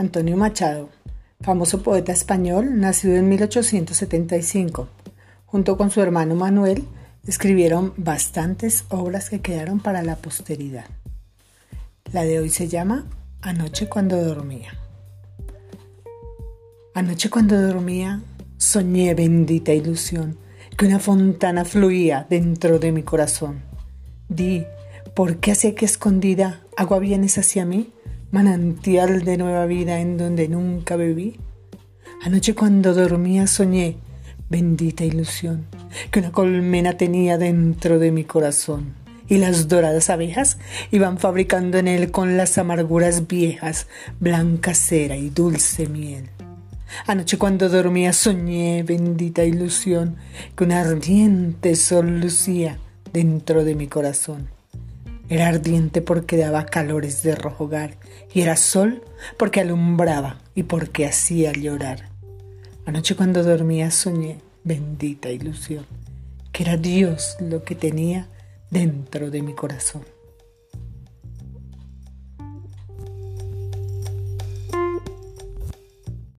Antonio Machado, famoso poeta español, nacido en 1875. Junto con su hermano Manuel, escribieron bastantes obras que quedaron para la posteridad. La de hoy se llama Anoche cuando dormía. Anoche cuando dormía, soñé bendita ilusión, que una fontana fluía dentro de mi corazón. Di, ¿por qué hace que escondida agua vienes hacia mí? Manantial de nueva vida en donde nunca bebí. Anoche cuando dormía soñé, bendita ilusión, que una colmena tenía dentro de mi corazón y las doradas abejas iban fabricando en él con las amarguras viejas blanca cera y dulce miel. Anoche cuando dormía soñé, bendita ilusión, que un ardiente sol lucía dentro de mi corazón era ardiente porque daba calores de rojo hogar y era sol porque alumbraba y porque hacía llorar. Anoche cuando dormía soñé, bendita ilusión, que era Dios lo que tenía dentro de mi corazón.